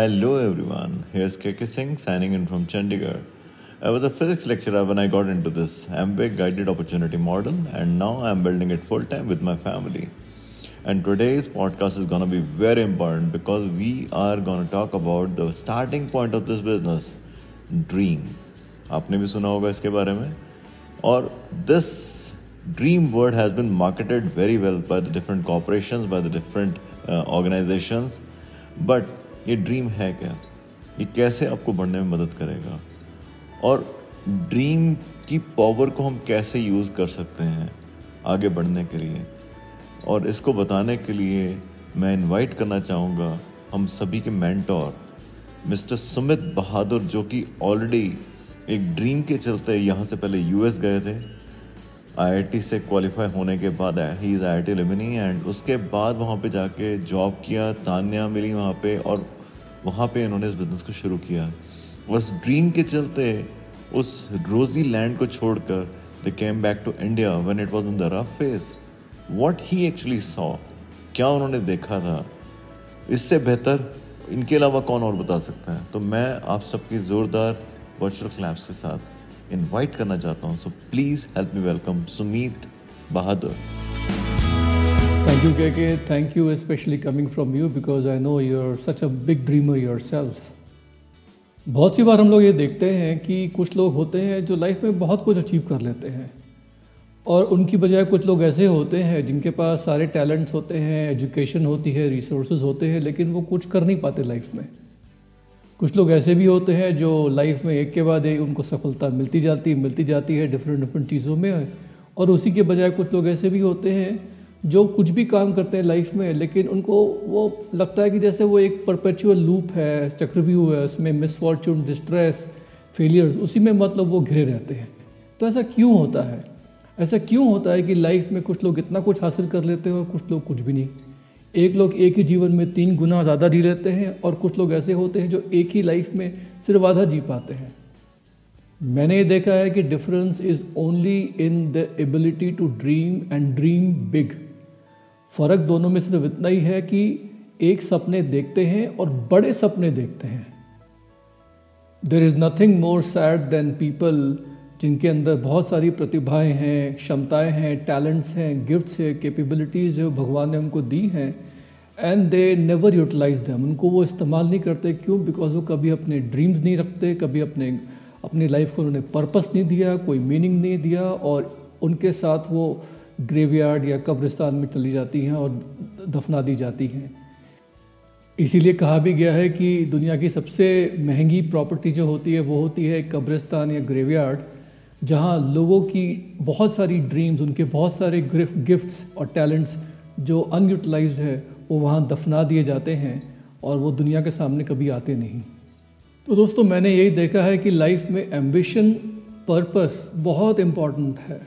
Hello everyone, here's KK Singh signing in from Chandigarh. I was a physics lecturer when I got into this MBA guided opportunity model, and now I'm building it full time with my family. And today's podcast is gonna be very important because we are gonna talk about the starting point of this business, dream. आपने भी सुना होगा इसके बारे में और this dream word has been marketed very well by the different corporations, by the different uh, organizations. But ये dream है क्या? ये कैसे आपको बढ़ने में मदद करेगा? और ड्रीम की पावर को हम कैसे यूज़ कर सकते हैं आगे बढ़ने के लिए? और इसको बताने के लिए मैं इनवाइट करना चाहूँगा हम सभी के मेंटोर मिस्टर सुमित बहादुर, जो कि ऑलरेडी एक ड्रीम के चलते यहाँ से पहले यूएस गए थे। आईआईटी से क्वालिफाई होने के बाद ही इज़ आई आई टी लिमिनी एंड उसके बाद वहाँ पे जाके जॉब किया, तानिया मिली वहाँ पे और वहाँ पे इन्होंने इस बिज़नेस को शुरू किया। उस ड्रीम के चलते उस रोजी लैंड को छोड़कर they came back to India when it was in the rough phase what he actually saw क्या उन्होंने देखा था, इससे बेहतर इनके अलावा कौन और बता सकता है? तो मैं आप सबकी ज़ोरदार वर्चुअल क्लैप्स के साथ इनवाइट करना चाहता हूँ so please help me welcome Sumeet Bahadur Thank you, KK. Thank you, especially coming from you, because I know you're such a big dreamer yourself. बहुत सी बार हम लोग ये देखते हैं कि कुछ लोग होते हैं जो लाइफ में बहुत कुछ अचीव कर लेते हैं और उनकी बजाय कुछ लोग ऐसे होते हैं जिनके पास सारे टैलेंट्स होते हैं एजुकेशन होती है रिसोर्सेज होते हैं लेकिन वो कुछ कर नहीं पाते लाइफ में कुछ लोग ऐसे भी होते हैं जो लाइफ में एक के बाद एक उनको सफलता मिलती जाती मिलती जाती है डिफरेंट डिफरेंट चीज़ों में। और उसी के बजाय कुछ लोग ऐसे भी होते हैं जो कुछ भी काम करते हैं लाइफ में, लेकिन उनको वो लगता है कि जैसे वो एक परपेचुअल लूप है, चक्रव्यूह है, उसमें मिसफॉर्चून डिस्ट्रेस फेलियर्स उसी में मतलब वो घिरे रहते हैं। तो ऐसा क्यों होता है? ऐसा क्यों होता है कि लाइफ में कुछ लोग इतना कुछ हासिल कर लेते हैं और कुछ लोग कुछ भी नहीं? एक लोग एक ही जीवन में तीन गुना ज़्यादा जी लेते हैं और कुछ लोग ऐसे होते हैं जो एक ही लाइफ में सिर्फ़ आधा जी पाते हैं। मैंने ये देखा है कि difference is only in the ability to dream and dream big फ़र्क दोनों में सिर्फ़ इतना ही है कि एक सपने देखते हैं और बड़े सपने देखते हैं। There is nothing more sad than people जिनके अंदर बहुत सारी प्रतिभाएँ हैं, क्षमताएँ हैं टैलेंट्स हैं गिफ्ट्स हैं कैपेबिलिटीज़ जो भगवान ने उनको दी हैं and they never utilize them उनको वो इस्तेमाल नहीं करते। क्यों? बिकॉज़ वो कभी अपने ड्रीम्स नहीं रखते, कभी अपने, अपनी लाइफ को उन्होंने पर्पस नहीं दिया, कोई मीनिंग नहीं दिया, और उनके साथ वो ग्रेवयार्ड या कब्रिस्तान में चली जाती हैं और दफना दी जाती हैं। इसीलिए कहा भी गया है कि दुनिया की सबसे महँगी प्रॉपर्टी जो होती है, वो होती है कब्रिस्तान या ग्रेवयार्ड जहाँ लोगों की बहुत सारी ड्रीम्स उनके बहुत सारे गिफ्ट्स और टैलेंट्स जो अनयूटिलाइज्ड है, वो वहाँ दफना दिए जाते हैं और वो दुनिया के सामने कभी आते नहीं। तो दोस्तों, मैंने यही देखा है कि लाइफ में एम्बिशन पर्पस बहुत इंपॉर्टेंट है।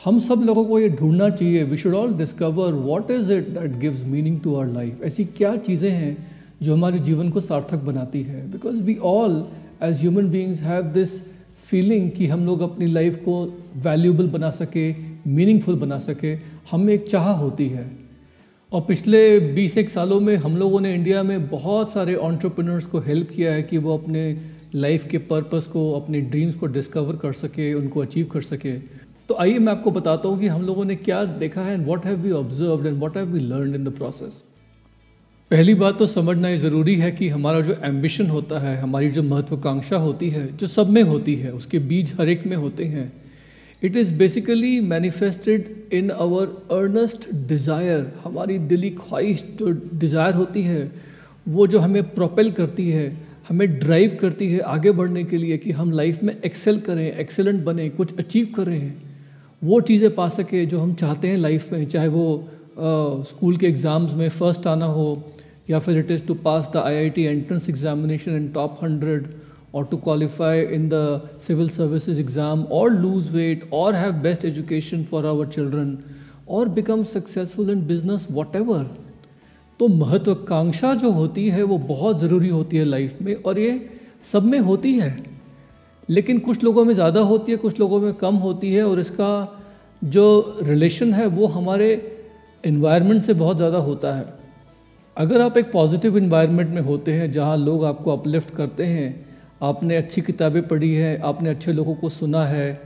हम सब लोगों को ये ढूंढना चाहिए we should all discover what is it that gives meaning to our life ऐसी क्या चीज़ें हैं जो हमारे जीवन को सार्थक बनाती है? Because we all as human beings have this feeling कि हम लोग अपनी लाइफ को वैल्यूबल बना सके मीनिंगफुल बना सके, हम एक चाह होती है। और पिछले 20 एक सालों में हम लोगों ने इंडिया में बहुत सारे ऑन्टरप्रिनर्स को हेल्प किया है कि वो अपने लाइफ के पर्पस को, अपने ड्रीम्स को डिस्कवर कर सके, उनको अचीव कर सके। तो आइए मैं आपको बताता हूँ कि हम लोगों ने क्या देखा है and what have we observe and what have we learn in the process पहली बात तो समझना ये ज़रूरी है कि हमारा जो एम्बिशन होता है, हमारी जो महत्वाकांक्षा होती है, जो सब में होती है, उसके बीज हर एक में होते हैं। It is basically manifested in our earnest desire हमारी दिली ख्वाहिश, जो डिज़ायर होती है, वो जो हमें प्रोपेल करती है, हमें ड्राइव करती है आगे बढ़ने के लिए कि हम लाइफ में एक्सेल करें एक्सेलेंट बने, कुछ अचीव करें, वो चीज़ें पा सके जो हम चाहते हैं लाइफ में, चाहे वो स्कूल के एग्ज़ाम्स में फ़र्स्ट आना हो या फिर it is to pass the I I T entrance examination in top hundred or to qualify in the civil services exam or lose weight or have best education for our children or become successful in business, whatever. तो महत्वाकांक्षा जो होती है, वो बहुत ज़रूरी होती है लाइफ में और ये सब में होती है। लेकिन कुछ लोगों में ज़्यादा होती है, कुछ लोगों में कम होती है और इसका जो रिलेशन है, वो हमारे इन्वायरमेंट से बहुत ज़्यादा होता है। अगर आप एक पॉजिटिव इन्वायरमेंट में होते हैं, जहाँ लोग आपको अपलिफ्ट करते हैं, आपने अच्छी किताबें पढ़ी है, आपने अच्छे लोगों को सुना है,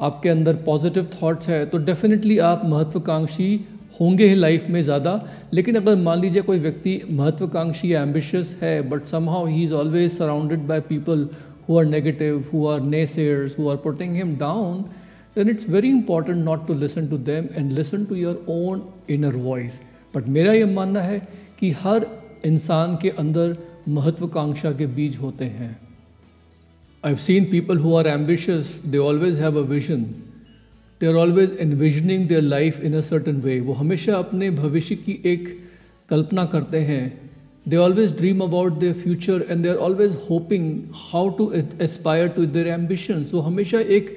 आपके अंदर पॉजिटिव थॉट्स है तो डेफिनेटली आप महत्वाकांक्षी होंगे ही लाइफ में ज़्यादा। लेकिन अगर मान लीजिए कोई व्यक्ति महत्वाकांक्षी एम्बिशियस है but somehow he is always surrounded by people who are negative who are naysayers who are putting him down then it's very important not to listen to them and listen to your own inner voice. But मेरा ये मानना है कि हर इंसान के अंदर महत्वाकांक्षा के बीज होते हैं। I have seen people who are ambitious they always have a vision they are always envisioning their life in a certain way वो हमेशा अपने भविष्य की एक कल्पना करते हैं। They always dream about their future and they are always hoping how to aspire to their ambitions वो हमेशा एक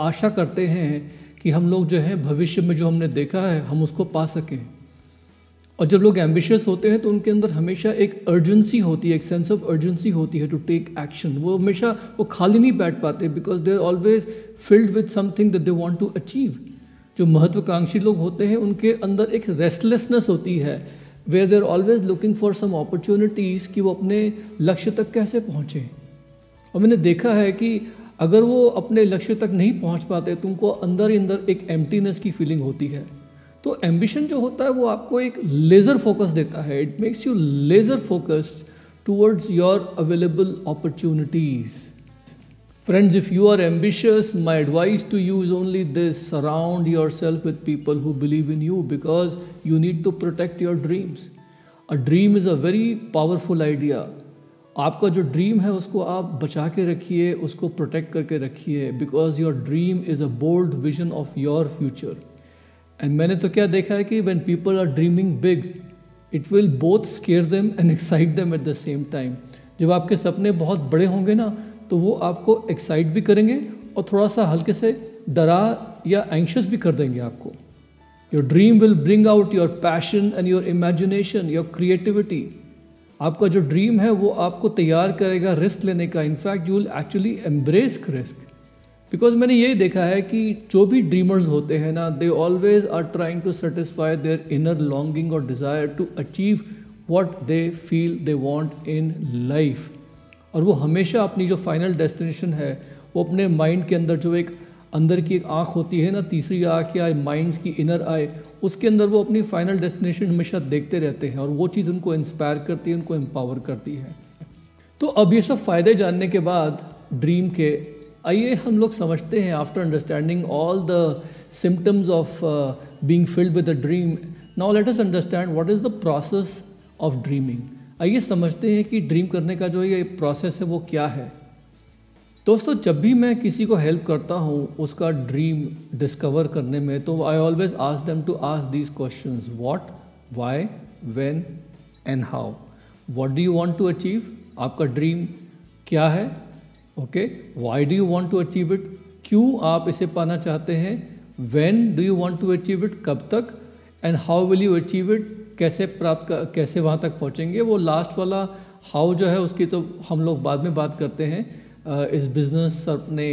आशा करते हैं कि हम लोग जो है, भविष्य में जो हमने देखा है, हम उसको पा सकें। और जब लोग एम्बिशियस होते हैं तो उनके अंदर हमेशा एक अर्जेंसी होती है, एक सेंस ऑफ़ अर्जेंसी होती है टू टेक एक्शन वो हमेशा, वो खाली नहीं बैठ पाते because they are always filled with something that they want to achieve जो महत्वाकांक्षी लोग होते हैं, उनके अंदर एक रेस्टलेसनेस होती है where they are always looking for some opportunities कि वो अपने लक्ष्य तक कैसे पहुँचे। और मैंने देखा है कि अगर वो अपने लक्ष्य तक नहीं पहुँच पाते तो उनको अंदर ही अंदर एक एम्प्टीनेस की फीलिंग होती है। तो एम्बिशन जो होता है वो आपको एक लेज़र फोकस देता है। It makes you laser focused towards your available opportunities friends if you are ambitious my advice to use only this surround yourself with people who believe in you because you need to protect your dreams a dream is a very powerful idea आपका जो dream है, उसको आप बचा के रखिए, उसको protect करके रखिए because your dream is a bold vision of your future and मैंने तो क्या देखा है कि when people are dreaming big it will both scare them and excite them at the same time जब आपके सपने बहुत बड़े होंगे ना तो वो आपको एक्साइट भी करेंगे और थोड़ा सा हल्के से डरा या एंशियस भी कर देंगे आपको। Your dream will bring out your passion and your imagination your creativity आपका जो ड्रीम है, वो आपको तैयार करेगा रिस्क लेने का। In fact you will actually embrace risk because मैंने यही देखा है कि जो भी ड्रीमर्स होते हैं ना they always are trying to satisfy their inner longing और desire to achieve what they feel they want in life और वो हमेशा अपनी जो फाइनल डेस्टिनेशन है, वो अपने माइंड के अंदर जो एक, अंदर की एक आँख होती है ना, तीसरी आँख या माइंड्स की इनर आए उसके अंदर वो अपनी फाइनल डेस्टिनेशन हमेशा देखते रहते हैं और वो चीज़ उनको इंस्पायर करती है, उनको एम्पावर करती है। तो अब ये सब फ़ायदे जानने के बाद ड्रीम के आइए हम लोग समझते हैं after understanding all the symptoms of being filled with a dream now let us understand what is the process of dreaming आइए समझते हैं कि ड्रीम करने का जो ये प्रोसेस है वो क्या है। दोस्तों, जब भी मैं किसी को हेल्प करता हूँ उसका ड्रीम डिस्कवर करने में तो I always ask them to ask these question what why when and how what do you want to achieve आपका ड्रीम क्या है? Okay why do you want to achieve it क्यों आप इसे पाना चाहते हैं? When do you want to achieve it कब तक? And how will you achieve it कैसे प्राप्त कैसे वहाँ तक पहुँचेंगे? वो लास्ट वाला हाउ जो है उसकी तो हम लोग बाद में बात करते हैं uh, इस बिज़नेस अपने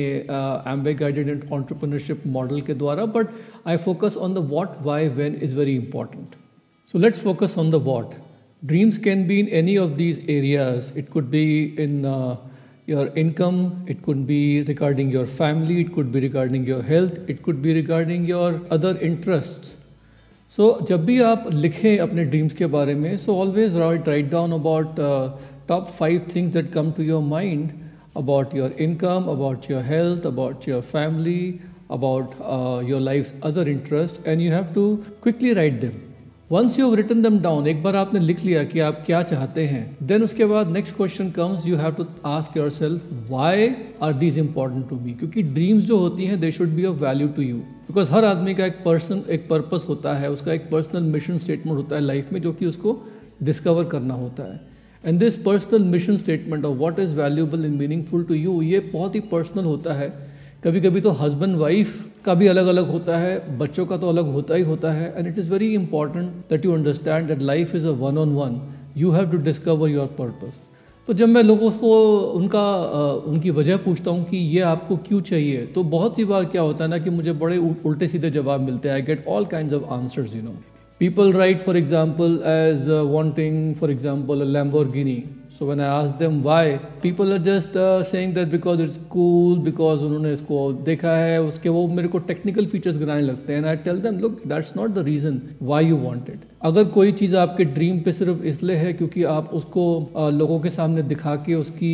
एम्बे गाइडेड एंड ऑन्टरप्रनरशिप मॉडल के द्वारा but I focus on the what why when is very important so let's focus on the what dreams can be in any of these areas it could be in your income, it could be regarding your family, it could be regarding your health, it could be regarding your other interests. So so, जब भी आप लिखें अपने dreams के बारे में so always write write down about top five things that come to your mind about your income, about your health, about your family, about uh, your life's other interests, and you have to quickly write them. Once you written them down एक बार आपने लिख लिया कि आप क्या चाहते हैं देन उसके बाद next question comes you have to ask yourself why are these important to me क्योंकि ड्रीम्स जो होती हैं they should be of value to you because हर आदमी का एक पर्सन एक पर्पस होता है, उसका एक पर्सनल मिशन स्टेटमेंट होता है लाइफ में, जो कि उसको डिस्कवर करना होता है. And this personal mission statement of what is valuable in meaningful to you ये बहुत ही पर्सनल होता है. कभी कभी तो हस्बैंड वाइफ का भी अलग अलग होता है बच्चों का तो अलग होता ही होता है and it is very important that you understand that life is a one on one you have to discover your purpose तो जब मैं लोगों को उनका उनकी वजह पूछता हूँ कि ये आपको क्यों चाहिए तो बहुत सी बार क्या होता है ना कि मुझे बड़े उल्टे सीधे जवाब मिलते हैं. I get all kind of answers you know write, for example, as uh, wanting, for example, a Lamborghini. So when I ask them why, people are just uh, saying that because it's cool, because उन्होंने इसको देखा है उसके वो मेरे को technical features गिनाने लगते हैं and I tell them look that's not the reason why you want it अगर कोई चीज़ आपके ड्रीम पे सिर्फ़ इसलिए है क्योंकि आप उसको लोगों के सामने दिखा के उसकी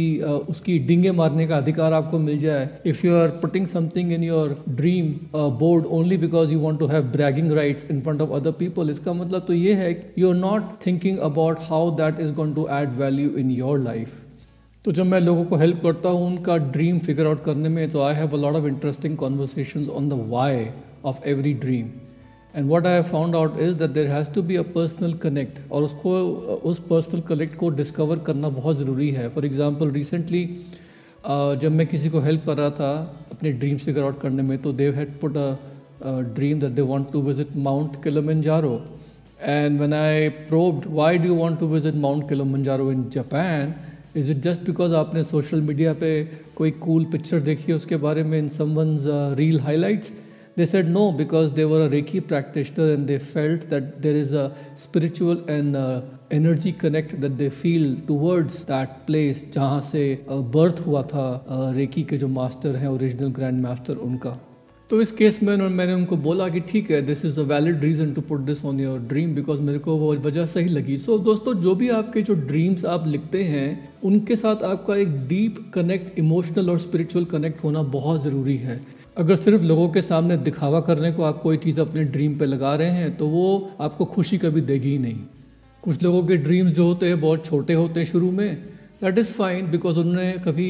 उसकी डिंगे मारने का अधिकार आपको मिल जाए। If you are putting something in your dream board only because you want to have bragging rights in front of other people इसका मतलब तो ये है you are not thinking about how that is going to add value in your life तो जब मैं लोगों को हेल्प करता हूँ, उनका ड्रीम फिगर आउट करने में तो I have a lot of interesting conversation on the why of every dream and what I found out is that there has to be a personal connect और उसको, उस personal connect को discover करना बहुत ज़रूरी है। फॉर एग्ज़ाम्पल रिसेंटली जब मैं किसी को हेल्प कर रहा था अपने ड्रीम फिगर आउट करने में तो Dev had put a dream that they want to visit Mount Kilimanjaro and when I probed why do want to visit Mount Kilimanjaro in Japan is it just because आपने social media पे कोई cool picture देखी है उसके बारे में in someone's reel highlights They said no because they were a Reiki practitioner and they felt that there is a spiritual and uh, energy connect that they feel towards that place जहाँ से birth uh, हुआ था recce uh, के जो master हैं original grand master उनका। तो इस केस में मैंने उनको बोला कि ठीक है this is the valid reason to put this on your dream because मेरे को वो वजह सही लगी। सो so, दोस्तों जो भी आपके जो ड्रीम्स आप लिखते हैं उनके साथ आपका एक डीप कनेक्ट इमोशनल और स्पिरिचुअल कनेक्ट होना बहुत ज़रूरी है। अगर सिर्फ़ लोगों के सामने दिखावा करने को आप कोई चीज़ अपने ड्रीम पे लगा रहे हैं तो वो आपको खुशी कभी देगी ही नहीं। कुछ लोगों के ड्रीम्स जो होते हैं, बहुत छोटे होते हैं शुरू में दैट इज़ फाइन बिकॉज़ उन्होंने कभी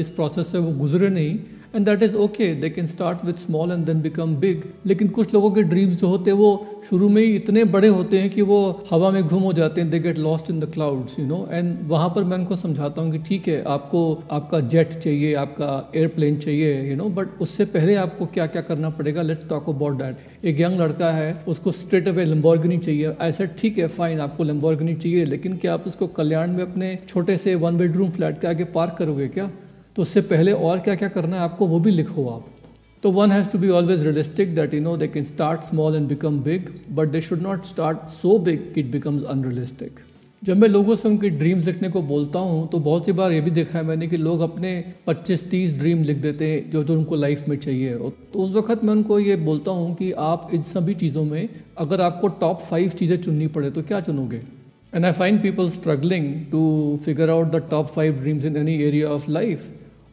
इस प्रोसेस से वो गुजरे नहीं। And that is okay they can start with small and then become big लेकिन कुछ लोगों के ड्रीम्स जो होते हैं, वो शुरू में ही इतने बड़े होते हैं कि वो हवा में घूम हो जाते हैं. They get lost in the clouds you know and वहाँ पर मैं उनको समझाता हूँ कि ठीक है, आपको आपका जेट चाहिए, आपका एयरप्लेन चाहिए यू नो बट उससे पहले आपको क्या क्या करना पड़ेगा? लेट्स टॉक अबाउट दैट एक यंग लड़का है, उसको स्ट्रेट अवे लम्बॉर्गनी चाहिए. ऐसा ठीक है फाइन आपको लम्बॉर्गनी चाहिए, लेकिन क्या आप उसको कल्याण में अपने छोटे से वन बेडरूम फ्लैट के आगे पार्क करोगे क्या? तो उससे पहले और क्या क्या करना है आपको वो भी लिखो आप। तो one has to be always realistic that you know they can start small and become big but they should not start so big it becomes unrealistic जब मैं लोगों से उनके ड्रीम्स लिखने को बोलता हूँ तो बहुत सी बार ये भी देखा है मैंने कि लोग अपने 25-30 ड्रीम लिख देते हैं जो जो उनको लाइफ में चाहिए। और तो उस वक्त मैं उनको ये बोलता हूँ कि आप इन सभी चीज़ों में अगर आपको टॉप फाइव चीज़ें चुननी पड़े तो क्या चुनोगे? And I find people struggling to figure out the top five dreams in any area of life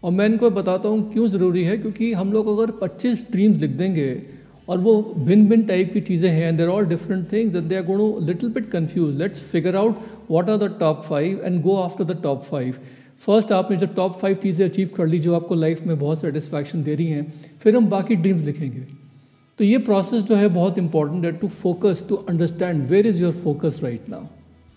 और मैं इनको बताता हूँ क्यों ज़रूरी है, क्योंकि हम लोग अगर 25 ड्रीम्स लिख देंगे और वो भिन्न भिन्न टाइप की चीज़ें हैं they're all different things and they are going little bit confuse let's figure out what are the top five and go after the top five first आपने जब टॉप फाइव चीज़ें अचीव कर ली जो आपको लाइफ में बहुत सेटिस्फैक्शन दे रही हैं। फिर हम बाकी ड्रीम्स लिखेंगे। तो ये प्रोसेस जो है बहुत इंपॉर्टेंट है to focus to understand where is your focus right now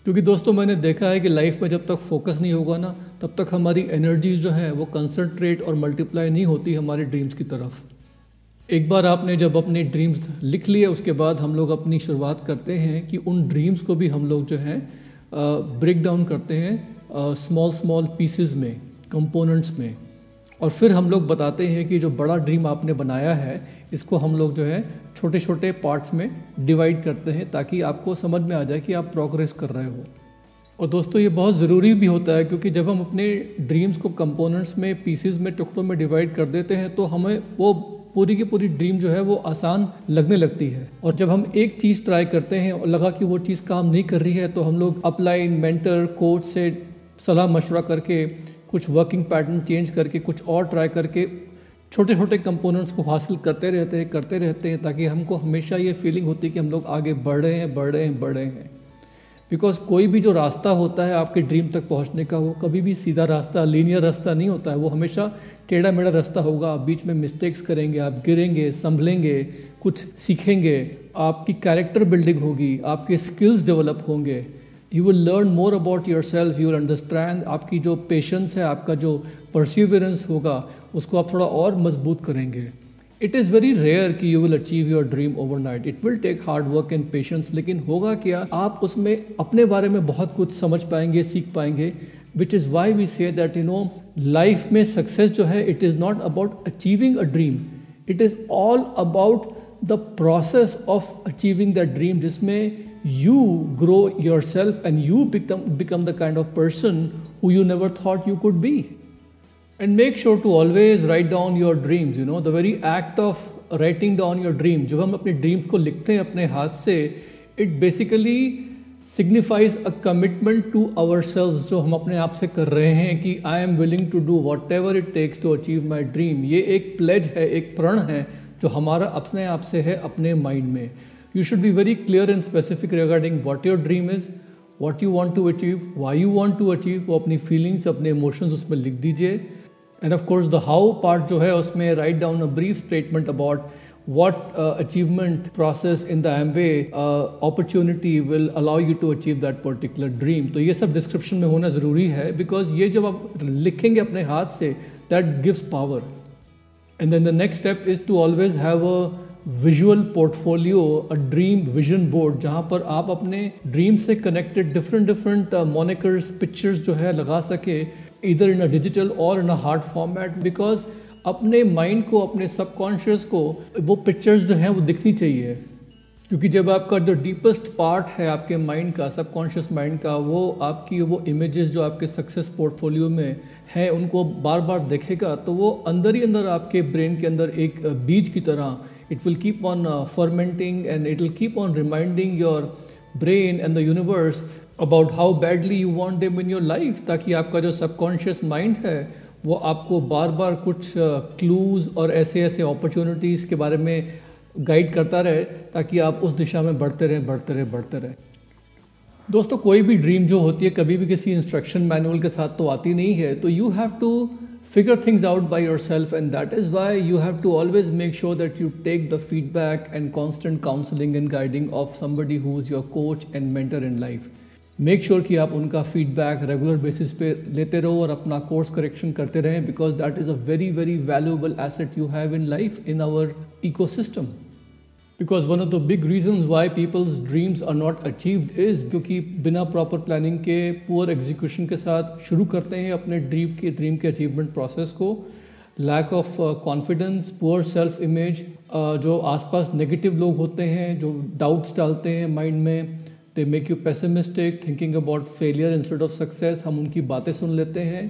क्योंकि दोस्तों, मैंने देखा है कि लाइफ में जब तक फोकस नहीं होगा ना तब तक हमारी एनर्जीज जो है वो कंसनट्रेट और मल्टीप्लाई नहीं होती हमारे ड्रीम्स की तरफ़। एक बार आपने जब अपने ड्रीम्स लिख लिए, उसके बाद हम लोग अपनी शुरुआत करते हैं कि उन ड्रीम्स को भी हम लोग जो है ब्रेक डाउन करते हैं स्मॉल स्मॉल पीसेस में कंपोनेंट्स में। और फिर हम लोग बताते हैं कि जो बड़ा ड्रीम आपने बनाया है, इसको हम लोग जो है छोटे छोटे पार्ट्स में डिवाइड करते हैं ताकि आपको समझ में आ जाए कि आप प्रोग्रेस कर रहे हो। और दोस्तों, ये बहुत ज़रूरी भी होता है क्योंकि जब हम अपने ड्रीम्स को कंपोनेंट्स में पीसेस में, टुकड़ों में डिवाइड कर देते हैं तो हमें वो पूरी की पूरी ड्रीम जो है वो आसान लगने लगती है। और जब हम एक चीज़ ट्राई करते हैं और लगा कि वो चीज़ काम नहीं कर रही है तो हम लोग अपलाइन मेंटर कोच से सलाह मशवरा करके, कुछ वर्किंग पैटर्न चेंज करके, कुछ और ट्राई करके छोटे छोटे कंपोनेंट्स को हासिल करते रहते हैं, करते रहते हैं, ताकि हमको हमेशा ये फीलिंग होती है कि हम लोग आगे बढ़ रहे हैं, बढ़ रहे हैं, बढ़ रहे हैं। बिकॉज़ कोई भी जो रास्ता होता है आपके ड्रीम तक पहुँचने का, वो कभी भी सीधा रास्ता लीनियर रास्ता नहीं होता है। वो हमेशा टेढ़ा मेढ़ा रास्ता होगा। आप बीच में मिस्टेक्स करेंगे, आप गिरेंगे, संभलेंगे, कुछ सीखेंगे, आपकी कैरेक्टर बिल्डिंग होगी, आपके स्किल्स डेवलप होंगे। You will learn more about yourself you will understand आपकी जो पेशेंस है, आपका जो परसिवरेंस होगा, उसको आप थोड़ा और मज़बूत करेंगे। इट इज़ वेरी रेयर कि you will achieve your dream overnight it will take hard work and patience लेकिन होगा क्या? आप उसमें अपने बारे में बहुत कुछ समझ पाएँगे, सीख पाएँगे which is why we say that you know life में सक्सेस जो है it is not about achieving a dream it is all about the process of achieving the dream जिसमें you grow yourself and you become become the kind of person who you never thought you could be and make sure to always write down your dreams you know the very act of writing down your dream जब हम अपने dreams को लिखते हैं अपने हाथ से it basically signifies a commitment to ourselves जो हम अपने आप से कर रहे हैं कि I am willing to do whatever it takes to achieve my dream ये एक प्लेज है, एक प्रण है, जो हमारा अपने आप से है, अपने माइंड में. You should be very clear and specific regarding what your dream is what you want to achieve why you want to achieve वो अपनी फीलिंग्स अपने इमोशंस उसमें लिख दीजिए. And of course the how part जो है उसमें write down a brief statement about what uh, achievement process in the Amway uh, opportunity will allow you to achieve that particular. तो ये सब डिस्क्रिप्शन में होना ज़रूरी है बिकॉज़ ये जब आप लिखेंगे अपने हाथ से that gives power and then the next step is to always have a visual portfolio a dream vision board जहाँ पर आप अपने ड्रीम से connected different different monikers pictures जो है लगा सके इधर इन अ डिजिटल और in a hard format because अपने माइंड को, अपने सबकॉन्शियस को, वो पिक्चर्स जो हैं, वो दिखनी चाहिए। क्योंकि जब आपका जो डीपेस्ट पार्ट है आपके माइंड का सबकॉन्शियस माइंड का, वो आपकी, वो इमेजेस जो आपके सक्सेस पोर्टफोलियो में हैं, उनको बार बार देखेगा तो वो अंदर ही अंदर आपके ब्रेन के अंदर एक बीज की तरह it will keep on fermenting and it will keep on reminding your brain and the universe about how badly you want them in your life ताकि आपका जो सबकॉन्शियस माइंड है, वो आपको बार बार कुछ क्लूज़ और ऐसे ऐसे अपॉर्चुनिटीज़ के बारे में गाइड करता रहे, ताकि आप उस दिशा में बढ़ते रहें बढ़ते रहें बढ़ते रहें। दोस्तों, कोई भी ड्रीम जो होती है, कभी भी किसी इंस्ट्रक्शन मैनुअल के साथ तो आती नहीं है तो you have to figure things out by yourself and that is why you have to always make sure that you take the feedback and constant counselling and guiding of somebody who is your coach and mentor in life make sure कि आप उनका feedback regular basis पे लेते रहो और अपना course correction करते रहें because that is a very very valuable asset you have in life in our ecosystem because one of the big reason why people's dreams are not achieved is क्योंकि बिना proper planning के poor execution के साथ शुरू करते हैं अपने dream के ड्रीम के अचीवमेंट प्रोसेस को. Lack of confidence poor self image जो आसपास नेगेटिव लोग होते हैं, जो डाउट्स डालते हैं माइंड में they make you pessimistic thinking about failure instead of success हम उनकी बातें सुन लेते हैं।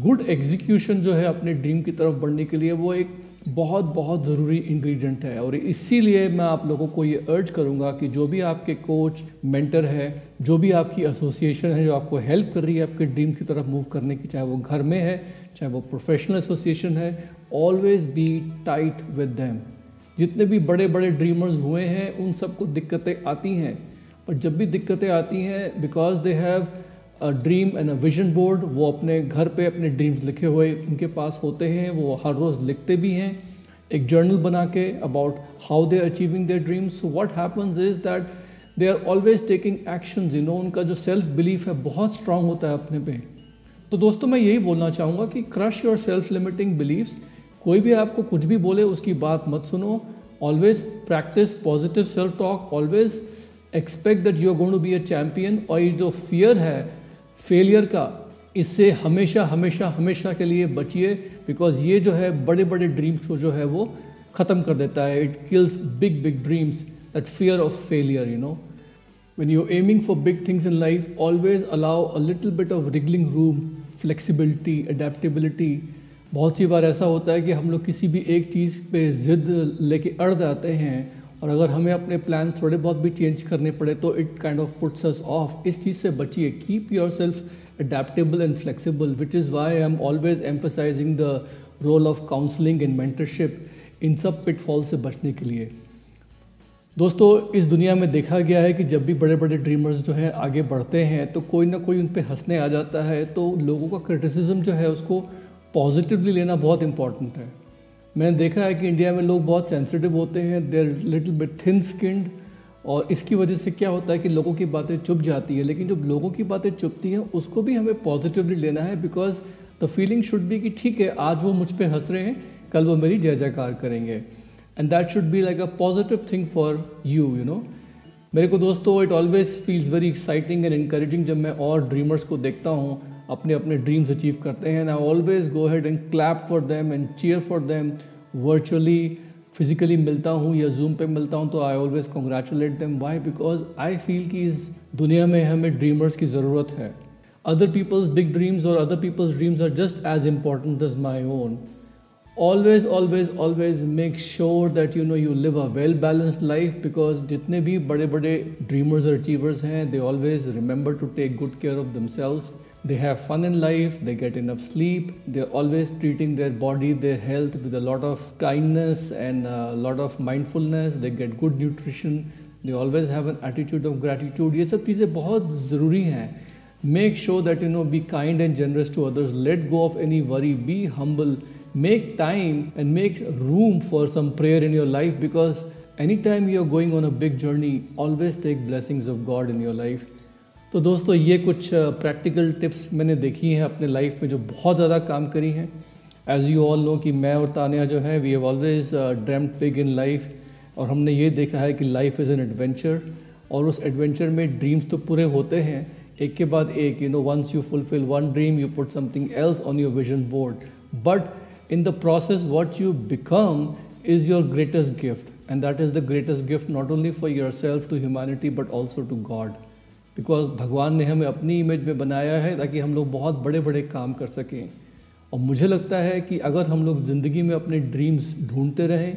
गुड एग्जीक्यूशन जो है अपने ड्रीम की तरफ़ बढ़ने के लिए वो एक बहुत बहुत ज़रूरी इंग्रेडिएंट है। और इसीलिए मैं आप लोगों को ये अर्ज़ करूँगा कि जो भी आपके कोच मेंटर है, जो भी आपकी एसोसिएशन है, जो आपको हेल्प कर रही है आपके ड्रीम की तरफ़ मूव करने की, चाहे वो घर में है, चाहे वो प्रोफेशनल एसोसिएशन है always be tight with them जितने भी बड़े बड़े ड्रीमर्स हुए हैं, उन सबको दिक्कतें आती हैं। पर जब भी दिक्कतें आती हैं because they have a dream and a vision board वो अपने घर पे अपने ड्रीम्स लिखे हुए उनके पास होते हैं, वो हर रोज़ लिखते भी हैं, एक जर्नल बना के about how they achieving their dreams so what happens is that they are always taking action you know उनका जो सेल्फ बिलीफ है बहुत स्ट्रांग होता है अपने पे। तो दोस्तों, मैं यही बोलना चाहूँगा कि crush your self limiting beliefs कोई भी आपको कुछ भी बोले, उसकी बात मत सुनो। Always practise positive self talk always expect that you are going to be a champion और ये जो फियर है फेलियर का, इससे हमेशा हमेशा हमेशा के लिए बचिए बिकॉज़ ये जो है बड़े बड़े ड्रीम्स को जो है वो ख़त्म कर देता है। It kills big big dreams that fear of failure you know when you're aiming for big things in life, always allow a little bit of wriggling room, flexibility, adaptability. बहुत सी बार ऐसा होता है कि हम लोग किसी भी एक चीज़ पे ज़िद लेके अड़ जाते हैं और अगर हमें अपने प्लान थोड़े बहुत भी चेंज करने पड़े तो it kind of puts us off इस चीज़ से बचिए। Keep yourself adaptable and flexible which is why I am always emphasising the role of counselling and mentorship इन सब पिटफॉल से बचने के लिए। दोस्तों, इस दुनिया में देखा गया है कि जब भी बड़े बड़े ड्रीमर्स जो हैं आगे बढ़ते हैं तो कोई ना कोई उन पर हंसने आ जाता है तो लोगों का क्रिटिसिज्म जो है उसको पॉजिटिवली लेना बहुत इंपॉर्टेंट है। मैंने देखा है कि इंडिया में लोग बहुत सेंसिटिव होते हैं they're little bit thin skinned और इसकी वजह से क्या होता है कि लोगों की बातें चुप जाती है। लेकिन जब लोगों की बातें चुपती हैं, उसको भी हमें पॉजिटिवली लेना है because the feeling should be कि ठीक है, आज वो मुझ पर हंस रहे हैं, कल वो मेरी जय जयकार करेंगे। And that should be like a positive thing for you you know मेरे को दोस्तों it always feels very exciting and encouraging जब मैं और ड्रीमर्स को देखता हूँ। अपने अपने ड्रीम्स अचीव करते हैं I always go ahead and clap for them and cheer for them virtually physically मिलता हूँ या जूम पे मिलता हूँ तो I always congratulate them why because I feel कि इस दुनिया में हमें ड्रीमर्स की ज़रूरत है। अदर पीपल्स बिग ड्रीम्स और other people's dreams are just as important as my own always always always make sure that, you know, you live a well balanced life, because जितने भी बड़े बड़े dreamers or achievers हैं, they always remember to take good care of themselves. they have fun in life they get enough sleep they're always treating their body their health with a lot of kindness and a lot of mindfulness they get good nutrition they always have an attitude of gratitude ये सब चीज़ें बहुत ज़रूरी हैं make sure that you know be kind and generous to others let go of any worry be humble make time and make room for some prayer in your life because anytime you are going on a big journey always take blessings of god in your life तो दोस्तों, ये कुछ practical tips मैंने देखी हैं अपने life में जो बहुत ज़्यादा काम करी हैं। एज़ यू ऑल नो कि मैं और तानिया जो है we have always dreamed big in life और हमने ये देखा है कि लाइफ इज़ एन एडवेंचर और उस एडवेंचर में ड्रीम्स तो पूरे होते हैं। एक के बाद एक you know once you fulfil one dream you put something else on your vision board but in the process what you become is is greatest gift and that is the greatest gift not only for yourself to humanity but also to god because भगवान ने हमें अपनी image में बनाया है ताकि हम लोग बहुत बड़े बड़े काम कर सकें। और मुझे लगता है कि अगर हम लोग ज़िंदगी में अपने ड्रीम्स ढूंढते रहें,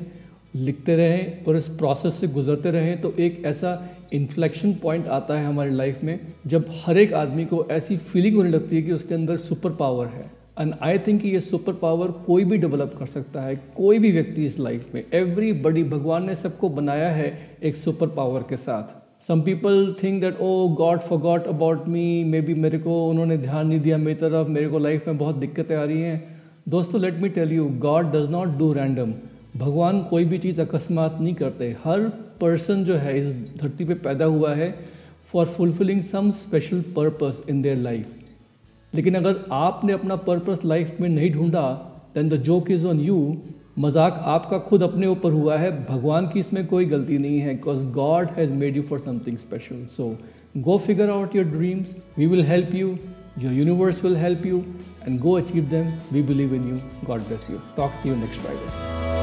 लिखते रहें और इस प्रोसेस से गुजरते रहें तो एक ऐसा इन्फ्लेक्शन पॉइंट आता है हमारी लाइफ में, जब हर एक आदमी को ऐसी फीलिंग होने लगती है कि उसके अंदर सुपर पावर है। एंड आई थिंक ये सुपर पावर कोई भी डेवलप कर सकता है, कोई भी व्यक्ति इस लाइफ में। एवरी बडी भगवान ने सबको बनाया है एक सुपर पावर के साथ। Some people think that oh God forgot about me maybe मेरे को उन्होंने ध्यान नहीं दिया, मेरी तरफ़, मेरे को लाइफ में बहुत दिक्कतें आ रही हैं। दोस्तों let me tell you God does not do random भगवान कोई भी चीज़ अकस्मात नहीं करते। हर पर्सन जो है, इस धरती पे पैदा हुआ है for fulfilling some special purpose in their life लेकिन अगर आपने अपना पर्पस लाइफ में नहीं ढूंढा then the joke is on you मज़ाक आपका खुद अपने ऊपर हुआ है। भगवान की इसमें कोई गलती नहीं है because God has made you for something special so go figure out your dreams we will help you your universe will help you and go achieve them we believe in you God bless you talk to you next Friday